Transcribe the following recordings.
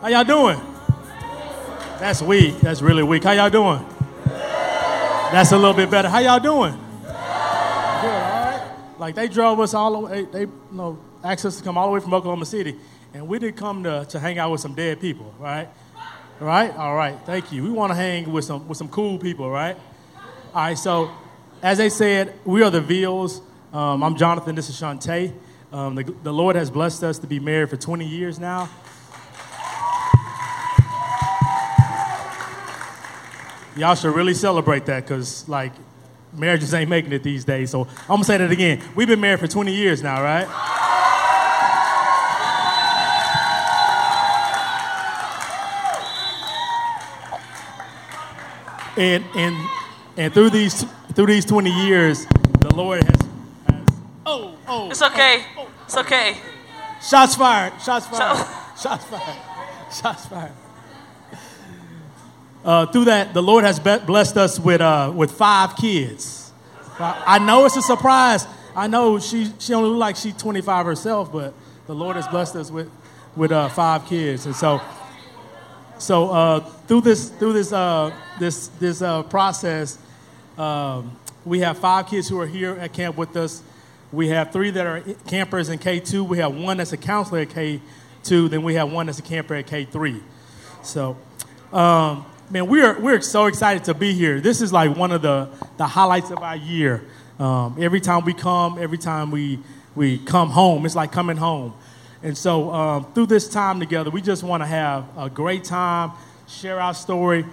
How y'all doing? That's weak. That's really weak. How y'all doing? That's a little bit better. How y'all doing? Good, all right. Like they drove us all the way, they, you know, asked us to come all the way from Oklahoma City, and we did come to, to hang out with some dead people, right? Right? All right. Thank you. We want to hang with some with some cool people, right? All right. So, as they said, we are the Veals. Um, I'm Jonathan. This is Shantae. Um, the, the Lord has blessed us to be married for 20 years now. Y'all should really celebrate that because, like, marriages ain't making it these days. So I'm gonna say that again. We've been married for 20 years now, right? And and and through these through these 20 years, the Lord has, has oh oh It's okay. oh It's okay. shots fired, shots fired, shots fired, shots fired. Uh, through that, the Lord has blessed us with uh, with five kids. I I know it's a surprise. I know she she only looks like she's 25 herself, but the Lord has blessed us with with uh, five kids, and so so uh, through this through this uh, this this uh, process, um, we have five kids who are here at camp with us. We have three that are campers in K2. We have one that's a counselor at K2. Then we have one that's a camper at K3. So, um, man, we're we're so excited to be here. This is like one of the the highlights of our year. Um, every time we come, every time we we come home, it's like coming home. And so, um, through this time together, we just want to have a great time, share our story,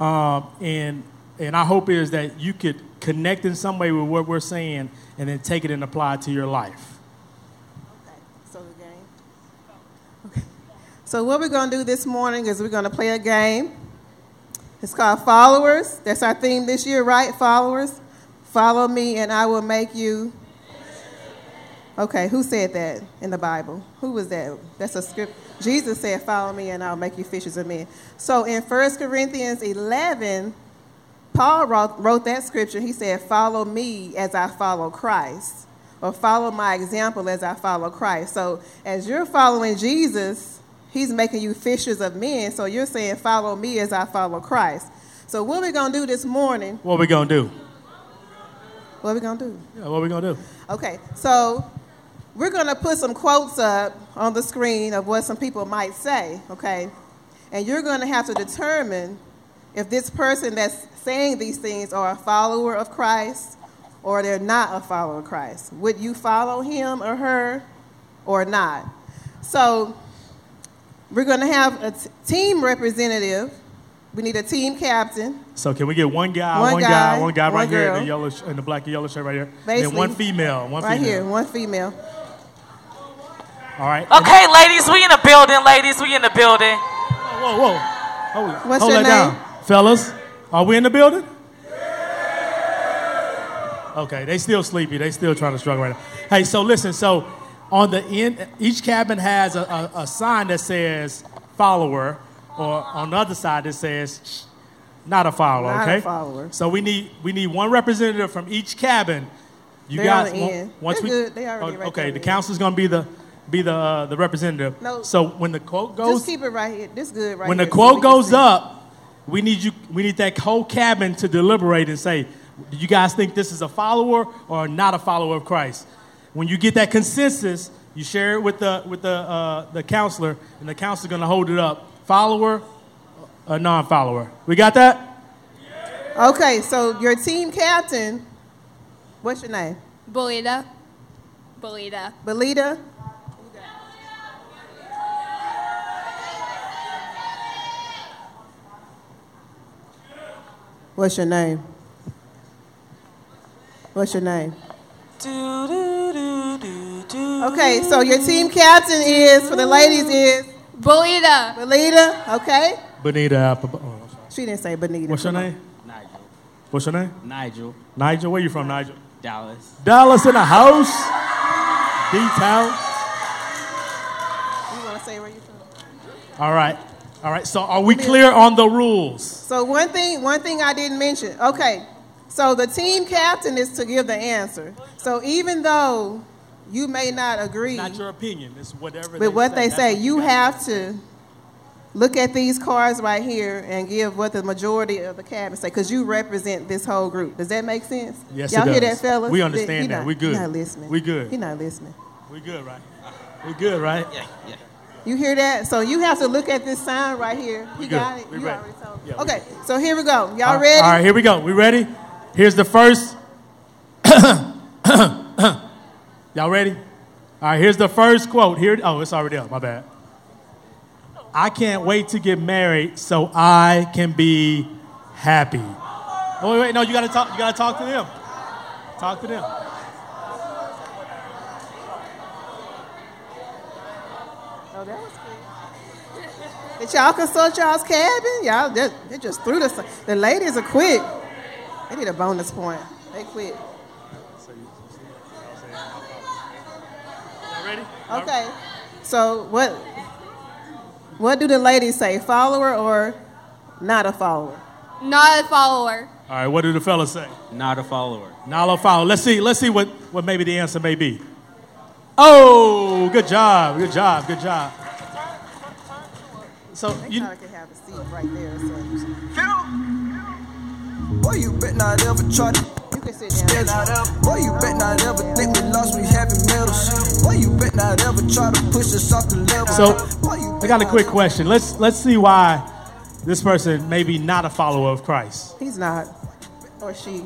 um, and and our hope is that you could connect in some way with what we're saying, and then take it and apply it to your life. So what we're going to do this morning is we're going to play a game. It's called Followers. That's our theme this year, right? Followers. Follow me, and I will make you. Okay, who said that in the Bible? Who was that? That's a script. Jesus said, Follow me, and I'll make you fishers of men. So in 1 Corinthians 11, Paul wrote, wrote that scripture. He said, Follow me as I follow Christ, or follow my example as I follow Christ. So as you're following Jesus, he's making you fishers of men. So you're saying, Follow me as I follow Christ. So what we're going to do this morning, What we gonna do? what we're going to do? Yeah, what we gonna do? Okay, so we're going to put some quotes up on the screen of what some people might say, okay? And you're going to have to determine if this person that's saying these things are a follower of Christ or they're not a follower of Christ. Would you follow him or her or not? So we're going to have a t- team representative. We need a team captain. So can we get one guy, One one, guy, guy, one guy one right here in the yellow, sh- in the black and yellow shirt right here, and then one female, one right female. here, one female. All right. Okay, ladies, we in the building. Ladies, we in the building. Whoa, whoa. Hold, What's hold your that down. Fellas, are we in the building? Okay, they still sleepy. They still trying to struggle right now. Hey, so listen. So on the end, each cabin has a, a, a sign that says follower, or on the other side that says not a follower. Not a okay. follower. So we need we need one representative from each cabin. You They're on guys, the end. once They're we good. They already oh, right okay, the council's gonna be the be the uh, the representative. No. So when the quote goes, Just keep it right here. This good right when the quote goes up, we need you. We need that whole cabin to deliberate and say, "Do you guys think this is a follower or not a follower of Christ?" When you get that consensus, you share it with the with the uh, the counselor, and the counselor's going to hold it up: follower, or non-follower. We got that? Okay, so your team captain, what's your name? Belita. Belita. Belita? What's your name? What's your name? Do, do, do, do, do. Okay, so your team captain is, for the ladies, is Belita. Belita, okay? Bonita. Apple- oh, She didn't say Benita. What's your name? Nigel. What's your name? Nigel. Nigel. Where you from, Nigel? Dallas. Dallas in the house. D-town. You want to say where you're from? All right. All right. So are we clear on the rules? So one thing, one thing I didn't mention. Okay, so the team captain is to give the answer. So even though you may not agree Not your opinion. It's whatever. with what they That's say, what you got. have to look at these cards right here and give what the majority of the cabinet say, because you represent this whole group. Does that make sense? Yes, Y'all it hear does. that, fellas? We He understand that. not- We good. He not listening. We good. He not listening. We good, right? We good, right? Yeah, yeah. You hear that? So you have to look at this sign right here. We You good. got it. We you ready. already told me. Yeah, we okay, so here we go. Y'all All- ready? All right, here we go. We ready? Here's the first. Y'all ready? All right, here's the first quote. Here, oh, it's already up. My bad. I can't wait to get married so I can be happy. Oh, wait, wait, no, you gotta talk. You gotta talk to them. Talk to them. Oh, that was quick. Did y'all consult y'all's cabin? Y'all, they, just threw this. The ladies are quick. They need a bonus point. They quick. Ready? Okay. So what? What do the ladies say? Follower or not a follower? Not a follower. All right, what do the fellas say? Not a follower. Not a follower. Let's see. Let's see what, what maybe the answer may be. Oh, good job. Good job. Good job. So They you, probably could have a seat right there. So Boy, you bet not ever try to you can sit get down. out of. Boy, you bet not ever think we lost, we having medals. Boy, you bet not ever try to push us off the level. so I got a quick question. Let's let's see why this person may be not a follower of Christ. He's not, or she.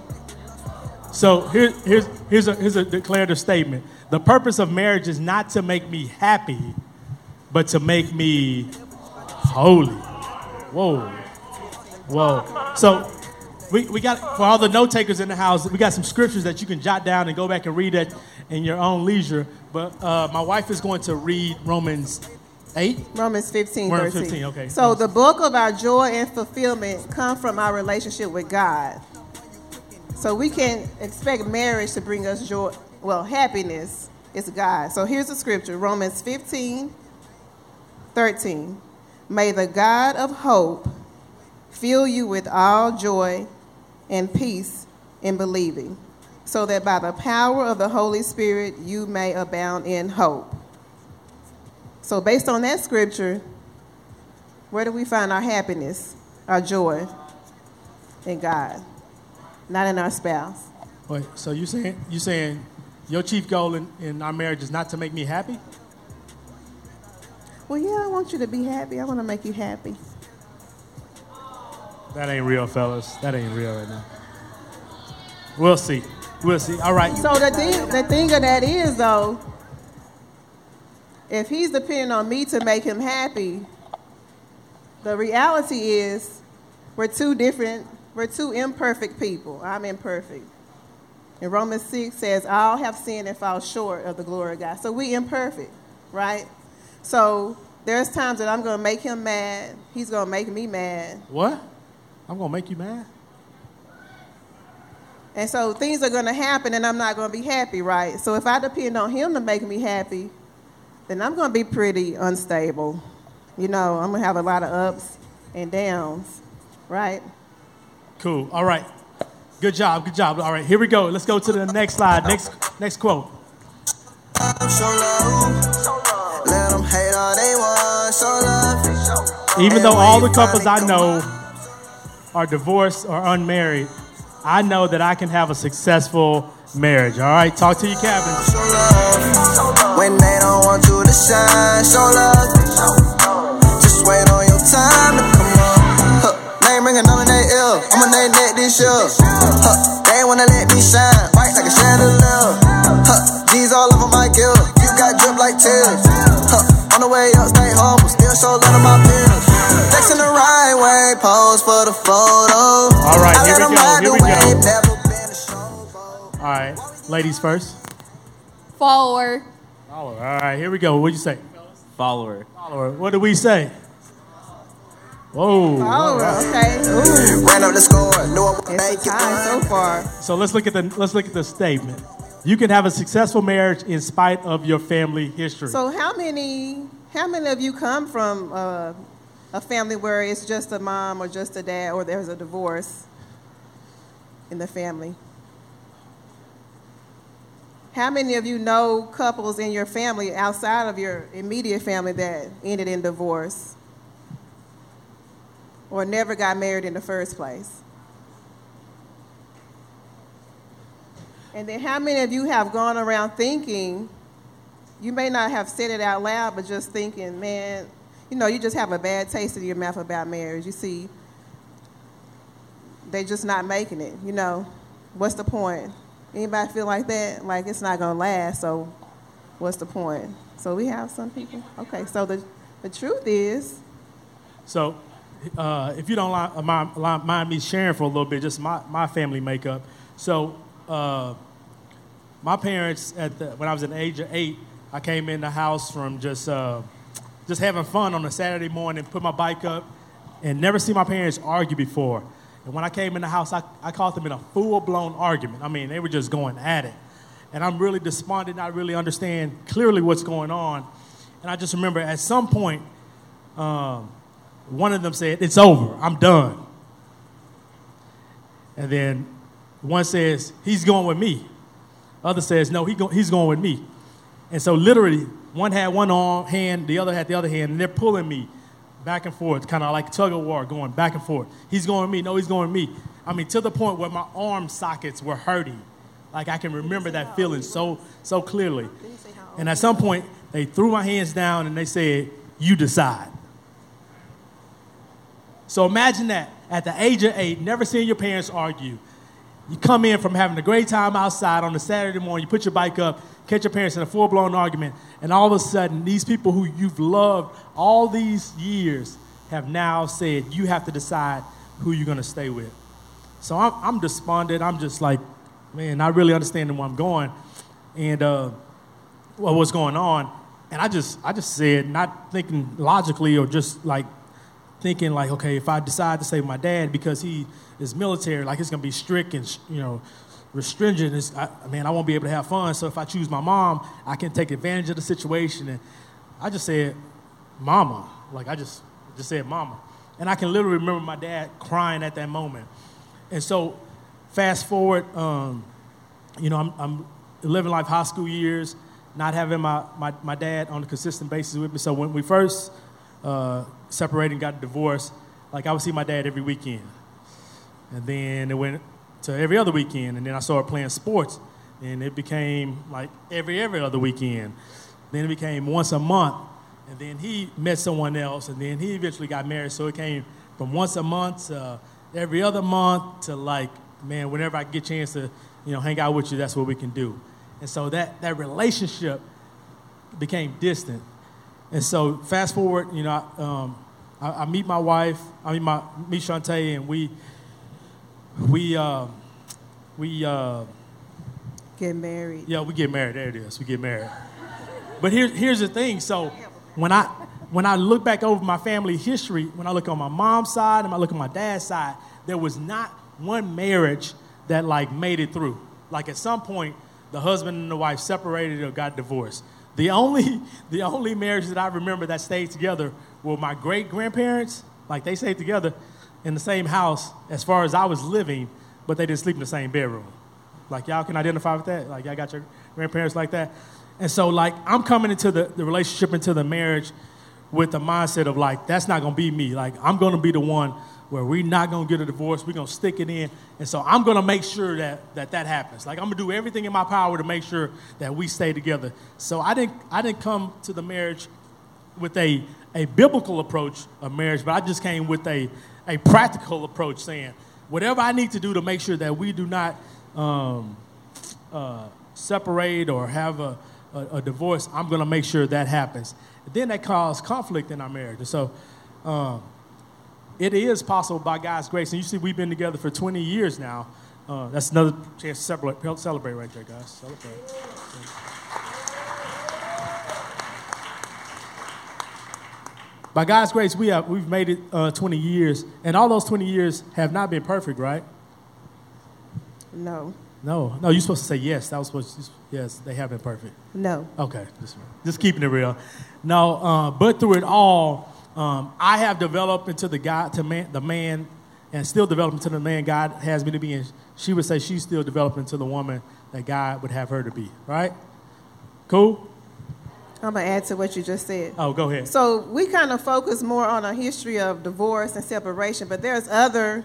So here, here's here's a here's a declarative statement. The purpose of marriage is not to make me happy, but to make me holy. Whoa, whoa. So we, we got for all the note takers in the house, we got some scriptures that you can jot down and go back and read at in your own leisure. But uh, my wife is going to read Romans eight. Romans 15, Romans 13. 15, okay. So the bulk of our joy and fulfillment come from our relationship with God. So we can expect marriage to bring us joy, well, happiness is God. So here's the scripture, Romans 15, 13. May the God of hope fill you with all joy and peace in believing, so that by the power of the Holy Spirit you may abound in hope. So, based on that scripture, where do we find our happiness, our joy? In God, not in our spouse. Wait, so you saying you saying your chief goal in, in our marriage is not to make me happy? Well, yeah, I want you to be happy. I want to make you happy. That ain't real, fellas. That ain't real right now. We'll see. We'll see. All right. So the thing, the thing of that is though, if he's depending on me to make him happy, the reality is we're two different, we're two imperfect people. I'm imperfect. And Romans 6 says, all have sinned and fall short of the glory of God. So we imperfect, right? So there's times that I'm gonna make him mad, he's gonna make me mad. What? I'm gonna make you mad. And so things are going to happen and I'm not going to be happy, right? So if I depend on him to make me happy, then I'm going to be pretty unstable. You know, I'm going to have a lot of ups and downs, right? Cool. All right. Good job. Good job. All right. Here we go. Let's go to the next slide. Next next quote. Show love. Let 'em hate all they want. Show love. Even though all the couples I know are divorced or unmarried, I know that I can have a successful marriage. All right. Talk to. Show love. When they don't want you to shine, show love. Just wait on your time to come on. Huh. I'm this year. Huh. They wanna let me shine, white like a chandelier. Here let we 'em go, here we go. wave, Never been a showboat. All right. Ladies first. Follower. Follower. All right. Here we go. What'd you say? Follower. Follower. What did we say? Whoa. Oh, okay. Ooh, Ran up the score, knew I would make it. so far. So let's look at the let's look at the statement. You can have a successful marriage in spite of your family history. So how many, how many of you come from uh, a family where it's just a mom or just a dad or there's a divorce in the family? How many of you know couples in your family outside of your immediate family that ended in divorce? or never got married in the first place? And then how many of you have gone around thinking, you may not have said it out loud, but just thinking, man, you know, you just have a bad taste in your mouth about marriage. You see, they just not making it, you know. What's the point? Anybody feel like that? Like it's not gonna last, so what's the point? So we have some people. Okay, so the the truth is, So, uh, if you don't li- mind, mind me sharing for a little bit, just my, my family makeup. So, uh, my parents, at the, when I was the age of eight, I came in the house from just uh, just having fun on a Saturday morning, put my bike up, and never seen my parents argue before. And when I came in the house, I, I caught them in a full blown argument. I mean, they were just going at it. And I'm really despondent, not really understand clearly what's going on. And I just remember at some point, um, one of them said, It's over, I'm done. And then one says, He's going with me. Other says, No, he go- he's going with me. And so literally, one had one arm, hand, the other had the other hand, and they're pulling me back and forth, kind of like tug of war, going back and forth. He's going me, no, he's going me. I mean, to the point where my arm sockets were hurting. Like I can remember that feeling so so clearly. And at some point, they threw my hands down and they said, You decide. So imagine that at the age of eight, never seeing your parents argue. You come in from having a great time outside on a Saturday morning, you put your bike up, catch your parents in a full blown argument, and all of a sudden, these people who you've loved all these years have now said, You have to decide who you're going to stay with. So I'm, I'm despondent. I'm just like, man, not really understanding where I'm going and uh, what's going on. And I just, I just said, not thinking logically or just like thinking like, okay, if I decide to save my dad because he is military, like it's gonna be strict and you know, restringent. It's, I, man, I won't be able to have fun. So if I choose my mom, I can take advantage of the situation. And I just said, mama, like I just just said mama, and I can literally remember my dad crying at that moment. And so, fast forward, um, you know, I'm, I'm living life high school years, not having my, my, my dad on a consistent basis with me. So when we first uh, separated and got divorced, like I would see my dad every weekend. And then it went to every other weekend. And then I started playing sports. And it became like every, every other weekend. Then it became once a month. And then he met someone else. And then he eventually got married. So it came from once a month to every other month to like, man, whenever I get a chance to, you know, hang out with you, that's what we can do. And so that, that relationship became distant. And so fast forward, you know, um, I, I meet my wife, I mean, my, meet Shantae, and we, we, uh, we, uh, get married. yeah, we get married. There it is. We get married. But here's here's the thing. So when I when I look back over my family history, when I look on my mom's side and I look on my dad's side, there was not one marriage that like made it through. Like at some point, the husband and the wife separated or got divorced. The only the only marriage that I remember that stayed together were my great grandparents. Like they stayed together in the same house as far as I was living, but they didn't sleep in the same bedroom. Like y'all can identify with that. Like y'all got your grandparents like that. And so like I'm coming into the, the relationship, into the marriage with the mindset of like, that's not gonna be me. Like I'm gonna be the one where we're not gonna get a divorce, we're gonna stick it in. And so I'm gonna make sure that that, that happens. Like I'm gonna do everything in my power to make sure that we stay together. So I didn't I didn't come to the marriage with a, a biblical approach of marriage, but I just came with a, a practical approach saying, whatever I need to do to make sure that we do not um, uh, separate or have a, a, a divorce, I'm going to make sure that happens. Then that caused conflict in our marriage. And so um, it is possible by God's grace. And you see, we've been together for 20 years now. Uh, that's another chance to celebrate, celebrate right there, guys. Celebrate. By God's grace, we have, we've made it uh, 20 years. And all those 20 years have not been perfect, right? No, No, no, you're supposed to say yes. That was supposed to, yes, they have been perfect. no. Okay, just, just keeping it real. No, uh, but through it all, um, I have developed into the God, to man, the man, and still developing to the man God has me to be. And she would say she's still developing to the woman that God would have her to be. Right? Cool. I'm gonna add to what you just said. Oh, go ahead. So we kind of focus more on a history of divorce and separation, but there's other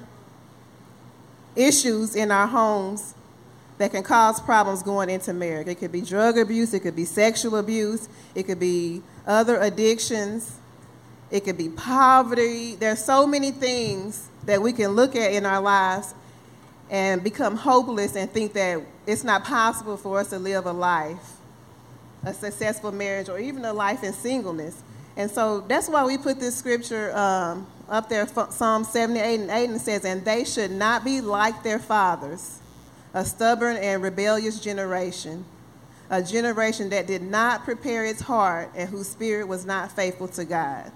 issues in our homes that can cause problems going into marriage. It could be drug abuse, it could be sexual abuse, it could be other addictions, it could be poverty. There's so many things that we can look at in our lives and become hopeless and think that it's not possible for us to live a life, a successful marriage, or even a life in singleness. And so that's why we put this scripture um, up there, Psalm 78 and 8, and says, And they should not be like their fathers, a stubborn and rebellious generation, a generation that did not prepare its heart and whose spirit was not faithful to God.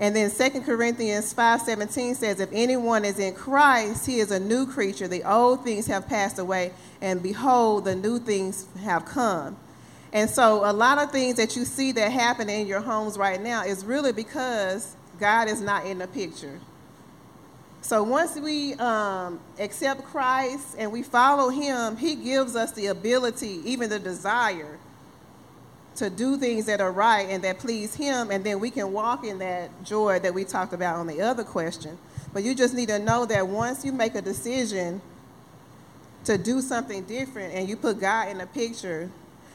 And then 2 Corinthians 5:17 says, If anyone is in Christ, he is a new creature. The old things have passed away, and behold, the new things have come. And so a lot of things that you see that happen in your homes right now is really because God is not in the picture. So once we um, accept Christ and we follow him, he gives us the ability, even the desire, to do things that are right and that please Him, and then we can walk in that joy that we talked about on the other question. But you just need to know that once you make a decision to do something different and you put God in the picture,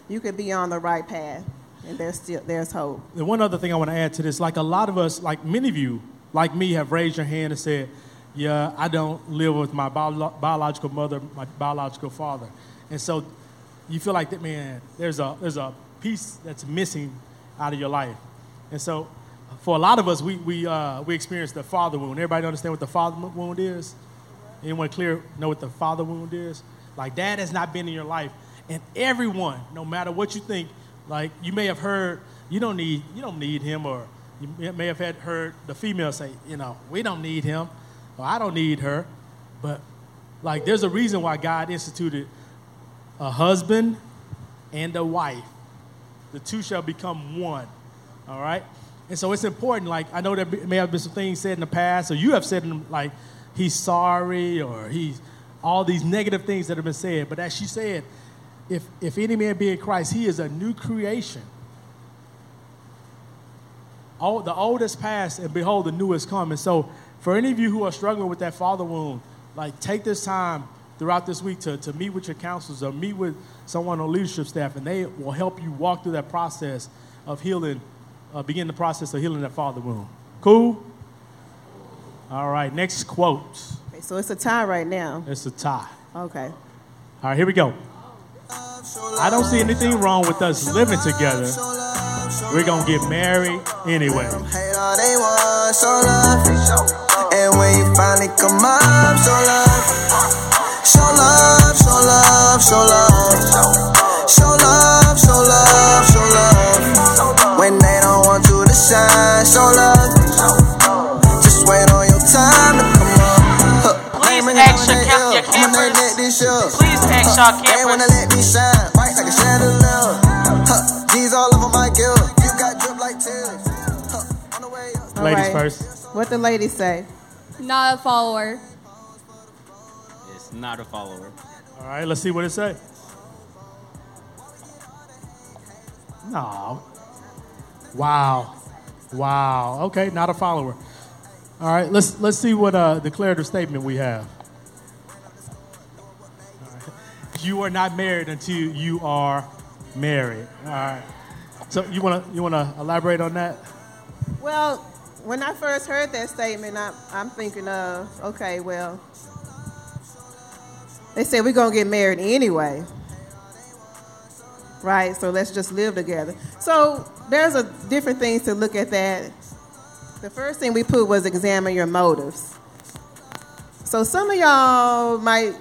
you can be on the right path, and there's still there's hope. And one other thing I want to add to this, like a lot of us, like many of you, like me, have raised your hand and said, "Yeah, I don't live with my bio- biological mother, my biological father," and so you feel like that, man. There's a there's a piece that's missing out of your life. And so, for a lot of us, we, we, uh, we experience the father wound. Everybody understand what the father wound is? Anyone clear know what the father wound is? Like, dad has not been in your life. And everyone, no matter what you think, like, you may have heard, you don't need, you don't need him, or you may have had heard the female say, you know, we don't need him, or I don't need her. But, like, there's a reason why God instituted a husband and a wife the two shall become one. All right? And so it's important. Like, I know there may have been some things said in the past, or you have said, like, he's sorry, or he's all these negative things that have been said. But as she said, if, if any man be in Christ, he is a new creation. All, the old has passed, and behold, the new has come. And so, for any of you who are struggling with that father wound, like, take this time throughout this week to, to meet with your counselors or meet with someone on leadership staff, and they will help you walk through that process of healing, uh, begin the process of healing that father wound. Cool? All right, next quote. Okay, so it's a tie right now. It's a tie. Okay. All right, here we go. I don't see anything wrong with us living together. We're gonna get married anyway. And when you finally come up, show love. Show love. Show love, show love, show love. When they don't want you to shine, show love. Just wait on your time to come on. Please ask your, cam- your campers. Please ask y'all campers. They wanna let me shine, white like a chandelier. G's all over my gill. You got drip like tears. Ladies right. first. What the ladies say? Not a follower It's not a follower. All right, let's see what it says. No. Wow. Wow. Okay, not a follower. All right, let's let's see what uh, declarative statement we have. You are not married until you are married. All right. So you wanna you wanna elaborate on that? Well, when I first heard that statement, I'm, I'm thinking of okay, well, they said we're going to get married anyway. Right? So let's just live together. So there's a different things to look at that. The first thing we put was examine your motives. So some of y'all might,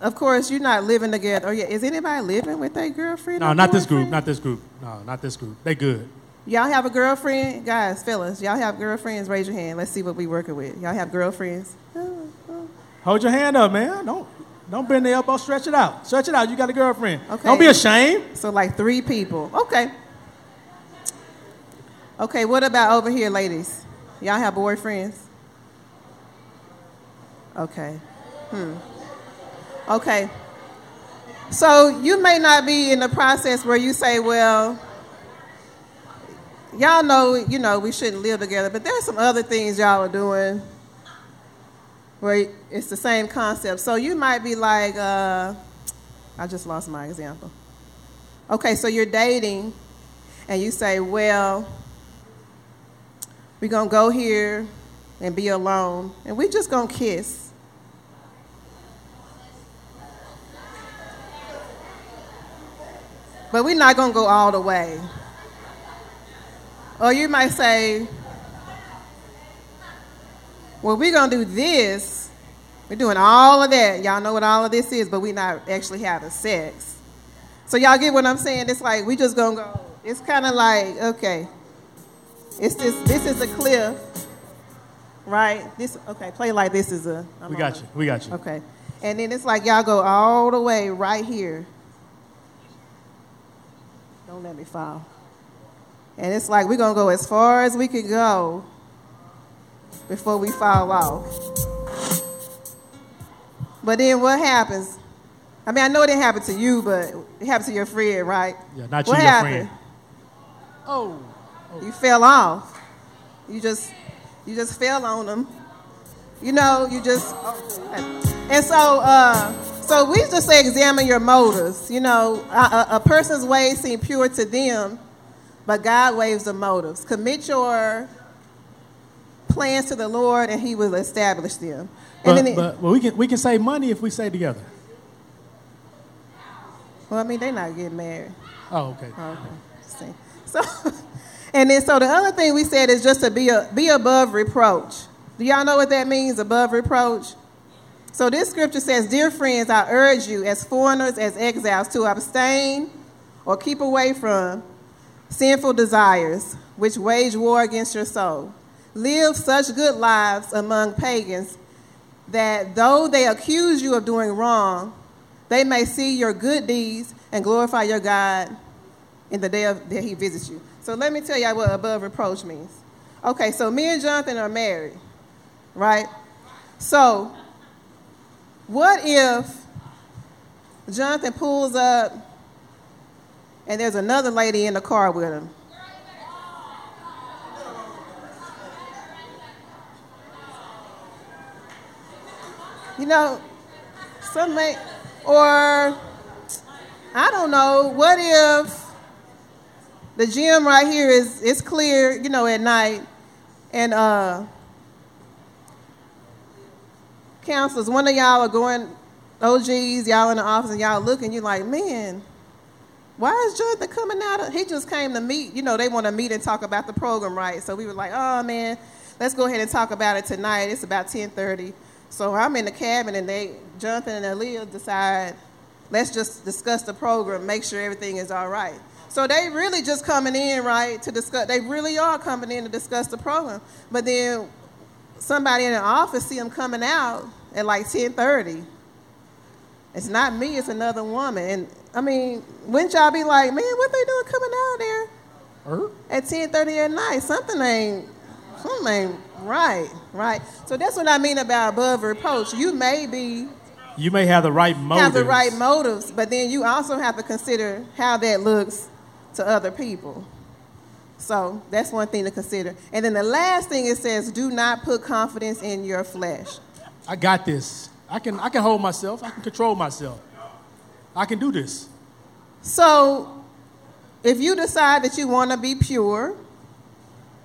of course, you're not living together. Or yeah, is anybody living with their girlfriend? No, not this group. Not this group. No, not this group. They good. Y'all have a girlfriend, guys, fellas. Y'all have girlfriends? Raise your hand. Let's see what we working with. Y'all have girlfriends? Hold your hand up, man. Don't don't bend the elbow, stretch it out. Stretch it out. You got a girlfriend. Okay. Don't be ashamed. So like three people. Okay. Okay, what about over here, ladies? Y'all have boyfriends? Okay. Hmm. Okay. So you may not be in the process where you say, well, y'all know, you know, we shouldn't live together, but there's some other things y'all are doing where it's the same concept. So you might be like, uh, I just lost my example. Okay, so you're dating, and you say, well, we're going to go here and be alone, and we're just going to kiss. But we're not going to go all the way. Or you might say, well, we're going to do this. We're doing all of that. Y'all know what all of this is, but we're not actually having sex. So y'all get what I'm saying? It's like we just going to go. It's kind of like, okay, it's this, this is a cliff, right? This, okay, play like this is a. I'm we got you. We got you. Okay. And then it's like y'all go all the way right here. Don't let me fall. And it's like we're going to go as far as we can go before we fall off. But then what happens? I mean, I know it didn't happen to you, but it happened to your friend, right? Yeah, not you, what your happened? friend. Oh. oh. You fell off. You just, you just fell on them. You know, you just. And so, uh, so we just say examine your motives. You know, a, a person's ways seem pure to them, but God weighs the motives. Commit your plans to the Lord, and He will establish them. And but, it, but well, we can we can save money if we stay together. Well, I mean, they're not getting married. Oh, okay. Oh, okay. So, and then so the other thing we said is just to be a, be above reproach. Do y'all know what that means? Above reproach. So this scripture says, "Dear friends, I urge you, as foreigners, as exiles, to abstain or keep away from sinful desires, which wage war against your soul." Live such good lives among pagans that though they accuse you of doing wrong, they may see your good deeds and glorify your God in the day of, that He visits you. So let me tell y'all what above reproach means. Okay, so me and Jonathan are married, right? So, what if Jonathan pulls up and there's another lady in the car with him? You know, some or I don't know, what if the gym right here is it's clear, you know, at night, and uh, counselors, one of y'all are going, OGs, y'all in the office, and y'all looking, you're like, man, why is Jonathan coming out? Of, he just came to meet, you know, they want to meet and talk about the program, right? So we were like, oh man, let's go ahead and talk about it tonight. It's about 10:30. So I'm in the cabin, and they, Jonathan and Aaliyah decide, let's just discuss the program, make sure everything is all right. So they really just coming in, right, to discuss. They really are coming in to discuss the program. But then somebody in the office see them coming out at like 10:30. It's not me, it's another woman. And I mean, wouldn't y'all be like, man, what they doing coming out there uh-huh. at 10:30 at night? Something ain't, something ain't Right, right. So that's what I mean about above reproach. You may be you may have the right motives. Have the right motives, but then you also have to consider how that looks to other people. So that's one thing to consider. And then the last thing it says, do not put confidence in your flesh. I got this. I can I can hold myself. I can control myself. I can do this. So if you decide that you want to be pure,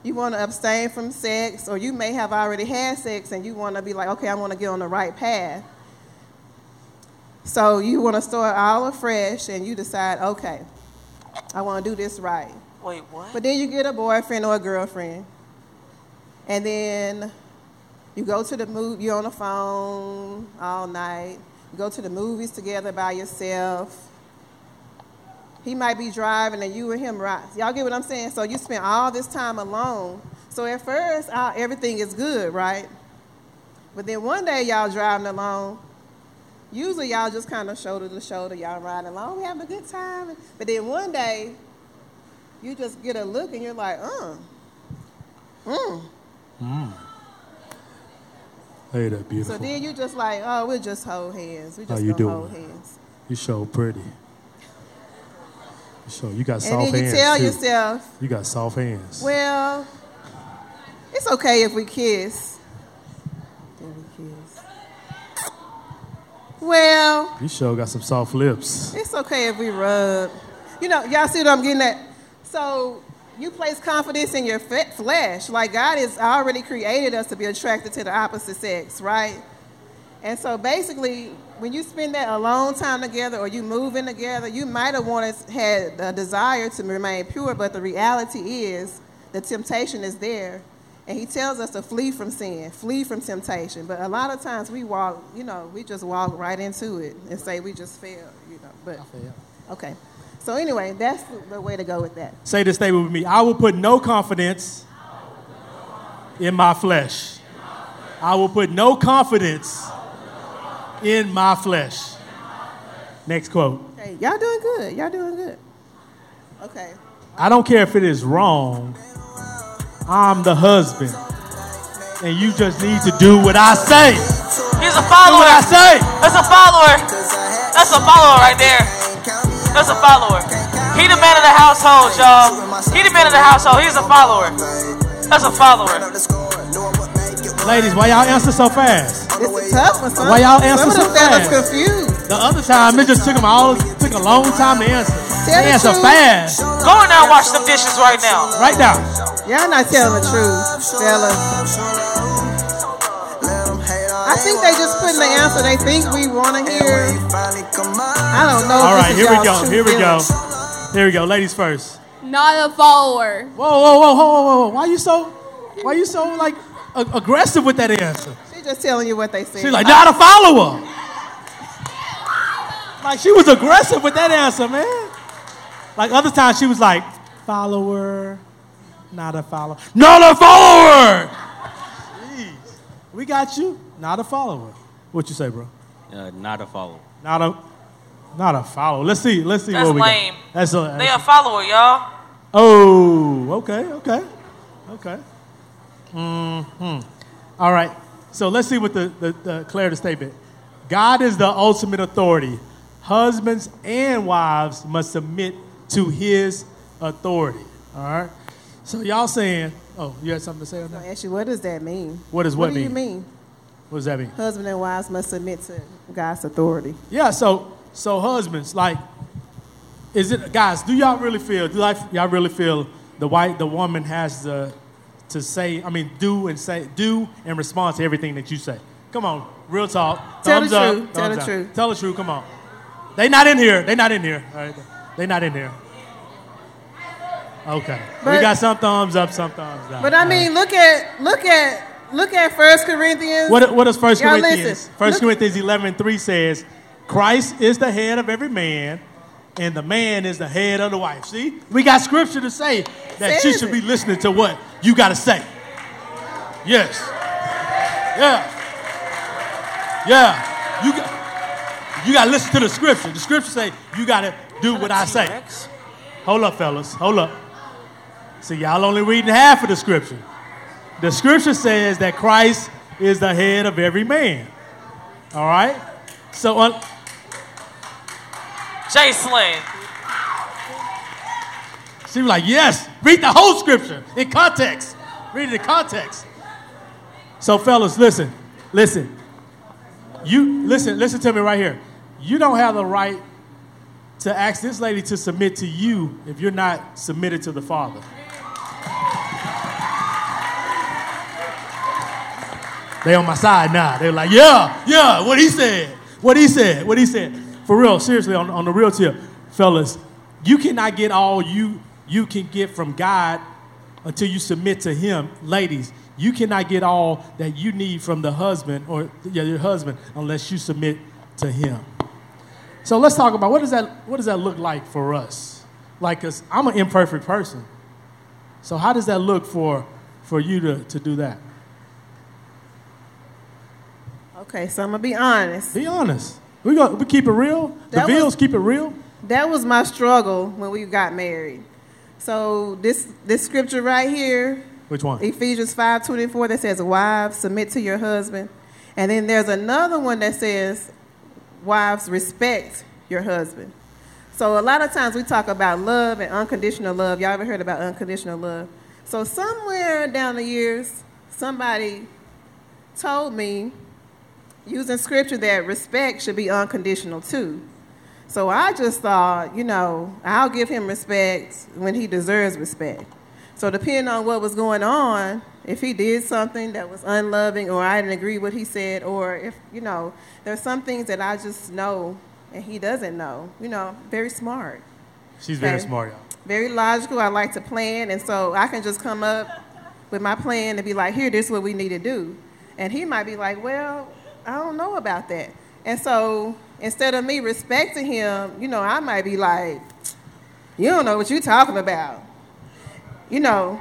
you want to abstain from sex, or you may have already had sex and you want to be like, okay, I want to get on the right path. So you want to start all afresh and you decide, okay, I want to do this right. Wait, what? But then you get a boyfriend or a girlfriend, and then you go to the movie, you're on the phone all night, you go to the movies together by yourself he might be driving and you and him ride. Y'all get what I'm saying? So you spend all this time alone. So at first, uh, everything is good, right? But then one day y'all driving along. Usually y'all just kind of shoulder to shoulder, y'all riding along, we having a good time. But then one day, you just get a look and you're like, uh, mm. Mm. Hey, that beautiful. So then you just like, oh, we'll just hold hands. We just How you doing? hold hands. You so pretty. Sure, you got and soft then you hands. tell too. yourself, You got soft hands. well, it's okay if we kiss. Then we kiss. Well, you sure got some soft lips. it's okay if we rub. You know, y'all see what I'm getting at? So you place confidence in your flesh. Like God has already created us to be attracted to the opposite sex, right? And so basically, when you spend that alone time together or you moving together, you might have wanted had a desire to remain pure, but the reality is the temptation is there. And he tells us to flee from sin, flee from temptation. But a lot of times we walk, you know, we just walk right into it and say we just failed, you know. But okay. So anyway, that's the- the way to go with that. Say this statement with me. I will put no confidence in my flesh. I will put no confidence in my flesh. Next quote. Hey, y'all doing good. Y'all doing good. Okay. I don't care if it is wrong. I'm the husband. And you just need to do what I say. He's a follower. Do follower. what I say. That's a follower. That's a follower right there. That's a follower. He the man of the household, y'all. He the man of the household. He's a follower. That's a follower. Ladies, why y'all answer so fast? It's a tough one. Some, Why y'all answer some so of them fellas fast? confused. The other time, it just took them all took a long time to answer. Tell They the answer truth. fast. Go in there and wash them dishes right now. Right now. Y'all not telling the truth, fellas. I think they just putting the answer they think we want to hear. I don't know. All if right, this is here we go. Here we go. Here we go. Ladies first. Not a follower. Whoa, whoa, whoa, whoa, whoa, whoa. Why you so, why you so like a- aggressive with that answer? She's just telling you what they said. She's like, not a follower. Like she was aggressive with that answer, man. Like other times she was like, follower, not a follower. Not a follower! Jeez. We got you, not a follower. What you say, bro? Uh, not a follower. Not a not a follower. Let's see. Let's see That's what we lame. got. That's a, They a follower, y'all. Oh, okay, okay, okay. Hmm All right. So let's see what the, the, the clear the statement. God is the ultimate authority. Husbands and wives must submit to his authority. All right. So y'all saying, oh, you had something to say on I that? ask you, what does that mean? What does what do you mean? mean? What does that mean? Husband and wives must submit to God's authority. Yeah, so so husbands, like, is it guys? Do y'all really feel? Do like, y'all really feel the white the woman has the to say? I mean, do and say do and respond to everything that you say. Come on, real talk. Tell the up, truth, tell the down. truth. Tell the truth. Come on. They not in here. They not in here. All right. They not in here. Okay. we got some thumbs up, some thumbs down. But I mean, look at look at look at First Corinthians. What, what does First Corinthians? listen. First Look- Corinthians eleven three says, Christ is the head of every man, and the man is the head of the wife. See, we got scripture to say that she should be listening to what you got to say. Yes. Yeah. Yeah. You got. You got to listen to the scripture. The scripture say you got to do what I say. Hold up, fellas. Hold up. See, y'all only reading half of the scripture. The scripture says that Christ is the head of every man. All right? So, uh, Jacelyn. she was like, yes, read the whole scripture in context. Read it in context. So, fellas, listen. Listen. You listen, listen to me right here. You don't have the right to ask this lady to submit to you if you're not submitted to the Father. They on my side now. They're like, yeah, yeah, what he said, what he said, what he said. For real, seriously, on, on the real tip, fellas, you cannot get all you you can get from God until you submit to Him. Ladies, you cannot get all that you need from the husband or yeah, your husband unless you submit to Him. So let's talk about what does that what does that look like for us? Like, cause I'm an imperfect person. So how does that look for for you to, to do that? Okay, so I'm gonna be honest. Be honest. We go, we keep it real. The That was- bills keep it real. That was my struggle when we got married. So this this scripture right here, Which one? Ephesians 5:24 that says wives submit to your husband. And then there's another one that says wives respect your husband. So a lot of times we talk about love and unconditional love. Y'all ever heard about unconditional love? So somewhere down the years, somebody told me using scripture that respect should be unconditional too. So I just thought, you know, I'll give him respect when he deserves respect. So depending on what was going on, if he did something that was unloving or I didn't agree with what he said, or if, you know, there's some things that I just know and he doesn't know. You know, very smart. She's very Okay. smart, y'all. Very logical. I like to plan, and so I can just come up with my plan and be like, here, this is what we need to do. And he might be like, well, I don't know about that. And so instead of me respecting him, you know, I might be like, you don't know what you're talking about. You know,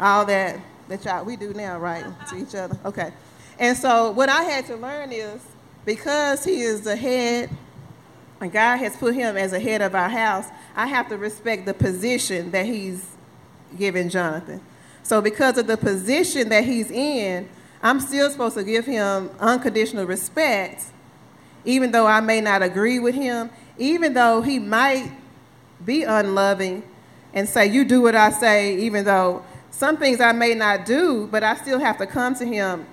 all that that y'all we do now, right? To each other. Okay. And so what I had to learn is because he is the head and God has put him as a head of our house, I have to respect the position that he's given Jonathan. So because of the position that he's in, I'm still supposed to give him unconditional respect, even though I may not agree with him, even though he might be unloving and say, You do what I say, even though some things I may not do, but I still have to come to him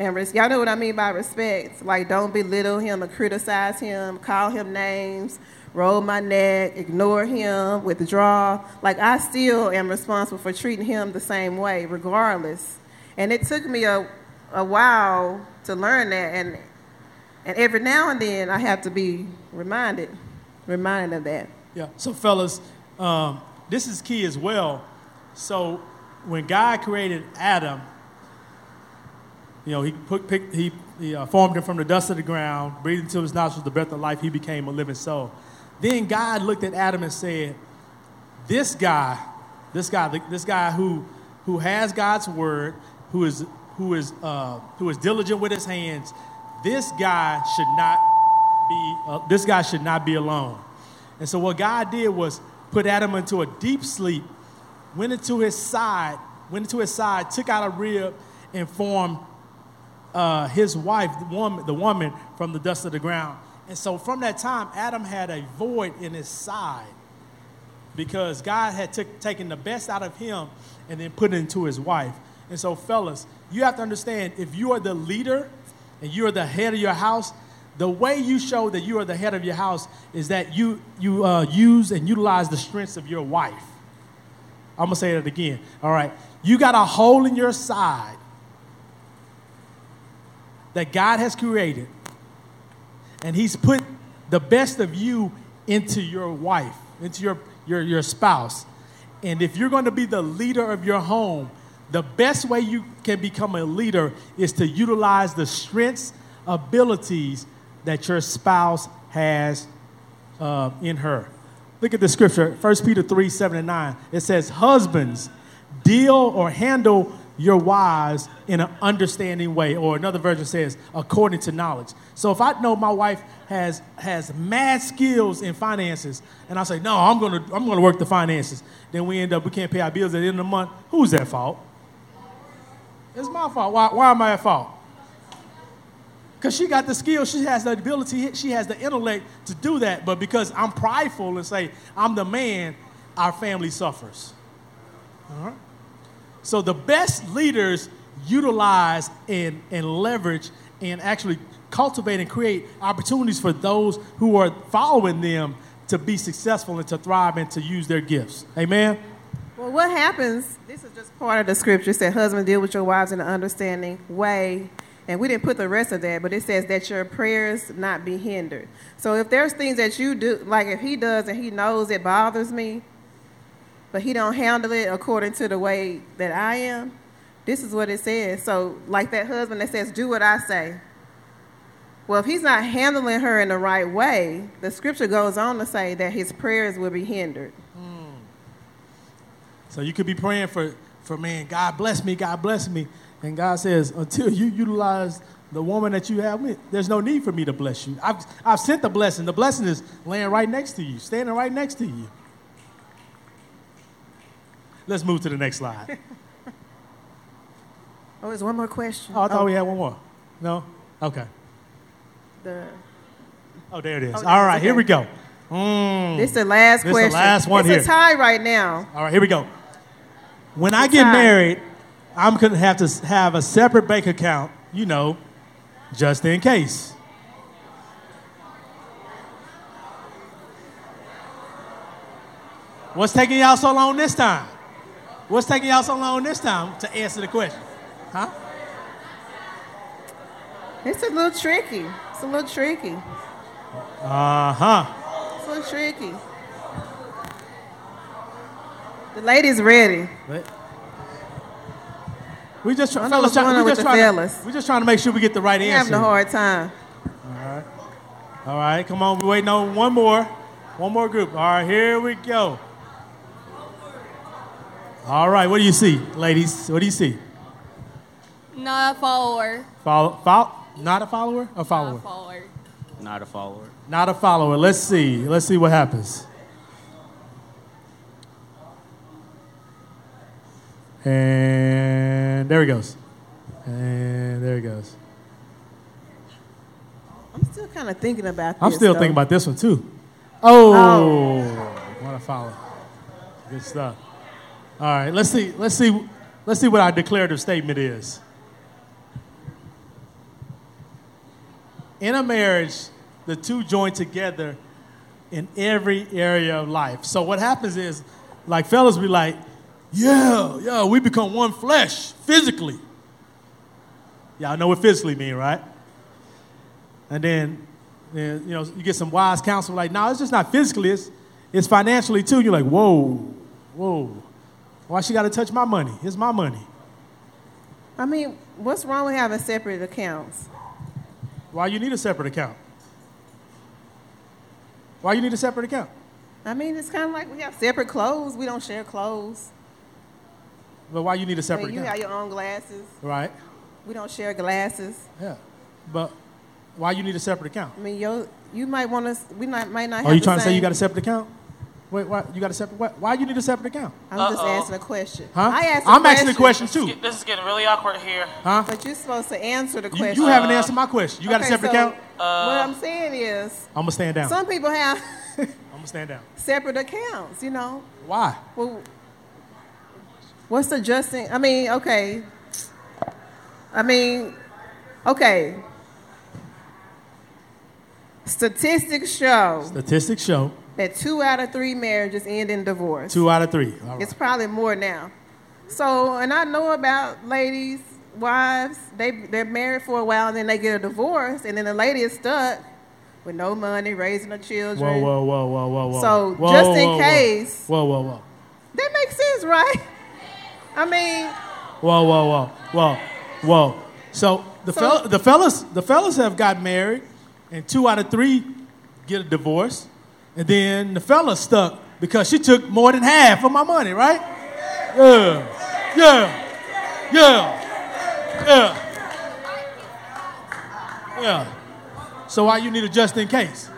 and res- y'all know what I mean by respect. Like, don't belittle him or criticize him, call him names, roll my neck, ignore him, withdraw. Like, I still am responsible for treating him the same way, regardless. And it took me a, a while to learn that. And, and every now and then, I have to be reminded, reminded of that. Yeah. So, fellas, um, this is key as well. So, when God created Adam, you know, he put, picked, he, he uh, formed him from the dust of the ground, breathed into his nostrils the breath of life. He became a living soul. Then God looked at Adam and said, "This guy, this guy, this guy who who has God's word, who is who is uh, who is diligent with his hands, this guy should not be uh, this guy should not be alone." And so what God did was put Adam into a deep sleep, went into his side, went into his side, took out a rib, and formed uh, his wife, the woman, the woman from the dust of the ground. And so from that time, Adam had a void in his side because God had took, taken the best out of him and then put it into his wife. And so, fellas, you have to understand if you are the leader and you are the head of your house, the way you show that you are the head of your house is that you, you uh, use and utilize the strengths of your wife. I'm to say that again. All right. You got a hole in your side that God has created, and He's put the best of you into your wife, into your, your, your spouse. And if you're going to be the leader of your home, the best way you can become a leader is to utilize the strengths, abilities that your spouse has uh, in her. Look at the scripture, 1 Peter 3 7 and 9. It says, Husbands, deal or handle your wives in an understanding way. Or another version says, according to knowledge. So if I know my wife has, has mad skills in finances, and I say, no, I'm to I'm gonna work the finances, then we end up, we can't pay our bills at the end of the month. Who's at fault? It's my fault. Why, why am I at fault? Because she got the skill, she has the ability, she has the intellect to do that. But because I'm prideful and say, I'm the man, our family suffers. All right? So the best leaders utilize and, and leverage and actually cultivate and create opportunities for those who are following them to be successful and to thrive and to use their gifts. Amen? Well, what happens, this is just part of the scripture, it said, Husband, deal with your wives in an understanding way. And we didn't put the rest of that, but it says that your prayers not be hindered. So if there's things that you do, like if he does and he knows it bothers me, but he don't handle it according to the way that I am, this is what it says. So like that husband that says, do what I say. Well, if he's not handling her in the right way, the scripture goes on to say that his prayers will be hindered. So you could be praying for, for man, God bless me, God bless me. And God says, until you utilize the woman that you have with, there's no need for me to bless you. I've, I've sent the blessing. The blessing is laying right next to you, standing right next to you. Let's move to the next slide. Oh, there's one more question. Oh, I thought Oh, we had oh. one more. No? Okay. the, Oh, there it is. Oh, All there it is, right, here we go. Mm. This is the last question. This is the last one it's here. a tie right now. All right, here we go. When I get married, I'm going to have to have a separate bank account, you know, just in case. What's taking y'all so long this time? What's taking y'all so long this time to answer the question? Huh? It's a little tricky. It's a little tricky. Uh huh. It's a little tricky. The lady's ready. We just try, I know fellas, what's try, we with just the trying fellas. to, we just trying to make sure we get the right You're answer. having a hard time. All right. All right. come on. We're waiting on one more. One more group. All right, here we go. All right, what do you see, ladies? What do you see? Not a follower. Follow, follow, not a follower? A follower. Not follower? a follower. Not a follower. Not a follower. Let's see. Let's see what happens. And there he goes. And there he goes. I'm still kind of thinking about this. I'm still though. thinking about this one too. Oh, oh what a follow. Good stuff. All right, let's see. Let's see. Let's see what our declarative statement is. In a marriage, the two join together in every area of life. So what happens is, like fellas we like, yeah, yeah, we become one flesh physically. Y'all know what physically mean, right? And then, then you know, you get some wise counsel like, no, it's just not physically, it's, it's financially too. You're like, whoa, whoa. Why she got to touch my money? It's my money. I mean, what's wrong with having separate accounts? Why you need a separate account? Why you need a separate account? I mean, it's kind of like we have separate clothes. We don't share clothes. But why you need a separate mean, you account? have your own glasses. right? We don't share glasses. Yeah. But why you need a separate account? I mean, yo, you might want to. We not, might not. Oh, have Are you the trying to say you got a separate account? Wait, why you got a separate? Why, why you need a separate account? I'm just Uh-oh. answering a question. Huh? I asked. A I'm asking a question This is, too. get- this is getting really awkward here. Huh? But you're supposed to answer the You, question. you haven't answered my question. You got a Okay, separate so account? Uh, what I'm saying is, I'm gonna stand down. some people have I'm gonna stand down. separate accounts. You know. Why? Well, what's adjusting? I mean, okay. I mean, okay. Statistics show Statistics show that two out of three marriages end in divorce. two out of three. Right. It's probably more now. So, and I know about ladies, wives, they, they're married for a while and then they get a divorce, and then the lady is stuck with no money, raising her children. Whoa, whoa, whoa, whoa, whoa, whoa. So, Whoa, just whoa, in whoa. case- Whoa, whoa, whoa. That makes sense, right? I mean, Whoa, whoa, whoa, whoa, whoa. So the So- the fellas the fellas have got married, and two out of three get a divorce, and then the fella's stuck because she took more than half of my money, right? Yeah, yeah, yeah, yeah, yeah. So why you need a just in case?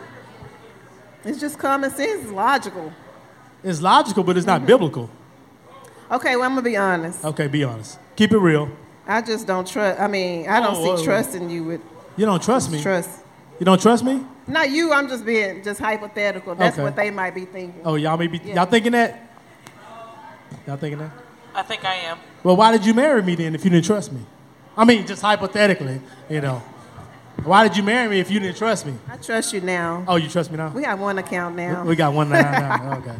it's just common sense, it's logical. It's logical, but it's not biblical. Okay, well, I'm gonna be honest. Okay, be honest. Keep it real. I just don't trust. I mean, I don't Whoa, see whoa, whoa. trust in you with You don't trust me. trust. You don't trust me? Not you. I'm just being just hypothetical. That's Okay. what they might be thinking. Oh, y'all may be Yeah. y'all thinking that? Y'all thinking that? I think I am. Well, why did you marry me then if you didn't trust me? I mean, just hypothetically, you know. Why did you marry me if you didn't trust me? I trust you now. Oh, you trust me now? We got one account now. We got one now. now. Okay.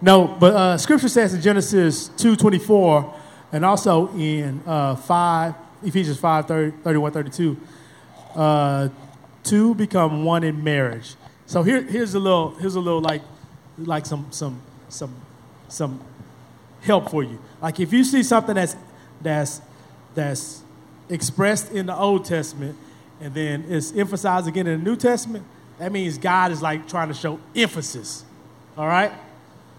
No, but uh, Scripture says in Genesis two twenty four, and also in uh, five Ephesians 5, 30, 31, 32, uh, two become one in marriage. So here, here's a little, here's a little like, like some, some, some, some help for you. Like if you see something that's, that's, that's expressed in the Old Testament, and then it's emphasized again in the New Testament, that means God is like trying to show emphasis. All right.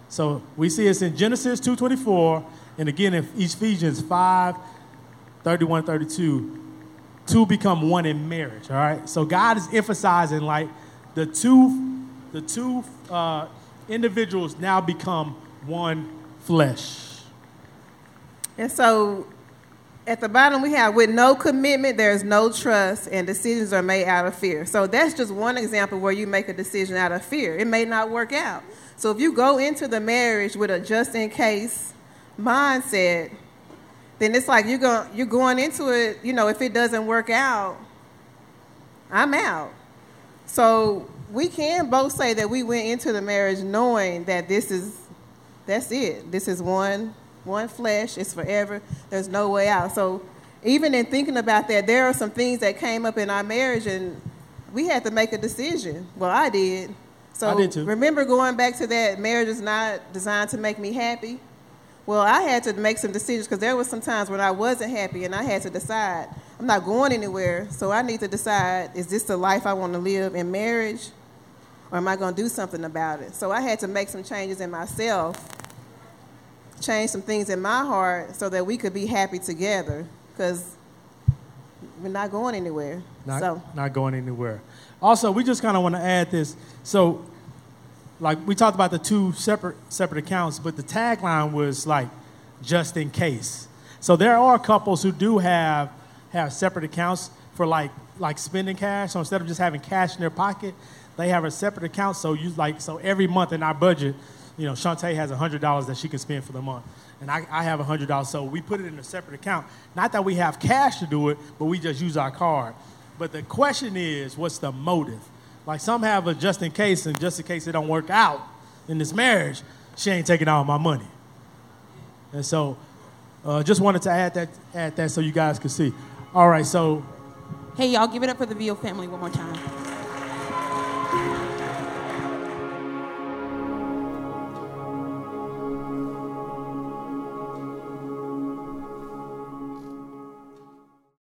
So we see it's in Genesis 2:24, and again in Ephesians 5, 31, 32, two become one in marriage. All right. So God is emphasizing like the two, the two uh, individuals now become one flesh. And so, at the bottom we have with no commitment there's no trust and decisions are made out of fear. So that's just one example where you make a decision out of fear. It may not work out. So if you go into the marriage with a just in case mindset then it's like you're going you're going into it you know if it doesn't work out i'm out. So we can both say that we went into the marriage knowing that this is that's it. This is one one flesh, it's forever. There's no way out. So even in thinking about that, there are some things that came up in our marriage and we had to make a decision. Well, I did. So I did too. remember going back to that marriage is not designed to make me happy? Well, I had to make some decisions because there was some times when I wasn't happy and I had to decide I'm not going anywhere. So I need to decide is this the life I want to live in marriage or am I going to do something about it? So I had to make some changes in myself change some things in my heart so that we could be happy together because we're not going anywhere. Not, so. not going anywhere. Also, we just kind of want to add this. So, like we talked about the two separate separate accounts, but the tagline was like just in case. So there are couples who do have have separate accounts for like like spending cash. So instead of just having cash in their pocket, they have a separate account. So you like so every month in our budget, you know, Shantae has $100 that she can spend for the month. And I, I have $100. So we put it in a separate account. Not that we have cash to do it, but we just use our card. But the question is, what's the motive? Like some have a just in case, and just in case it don't work out in this marriage, she ain't taking all my money. And so uh, just wanted to add that, add that so you guys could see. All right, so. Hey, y'all, give it up for the Veal family one more time.